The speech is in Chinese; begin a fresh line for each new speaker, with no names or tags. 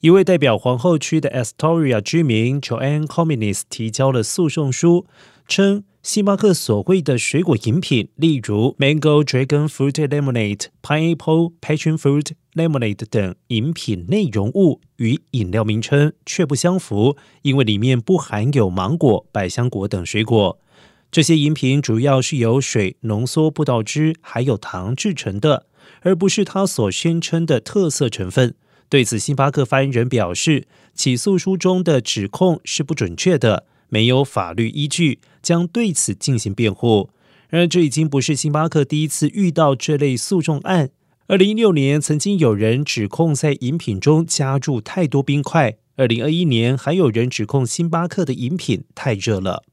一位代表皇后区的 Astoria 居民 Joanne Comines 提交了诉讼书，称星巴克所谓的水果饮品，例如 Mango Dragon Fruit Lemonade、Pineapple Passion Fruit Lemonade 等饮品内容物与饮料名称却不相符，因为里面不含有芒果、百香果等水果。这些饮品主要是由水、浓缩葡萄汁还有糖制成的，而不是它所宣称的特色成分。对此，星巴克发言人表示，起诉书中的指控是不准确的，没有法律依据，将对此进行辩护。然而，这已经不是星巴克第一次遇到这类诉讼案。二零一六年，曾经有人指控在饮品中加入太多冰块；二零二一年，还有人指控星巴克的饮品太热了。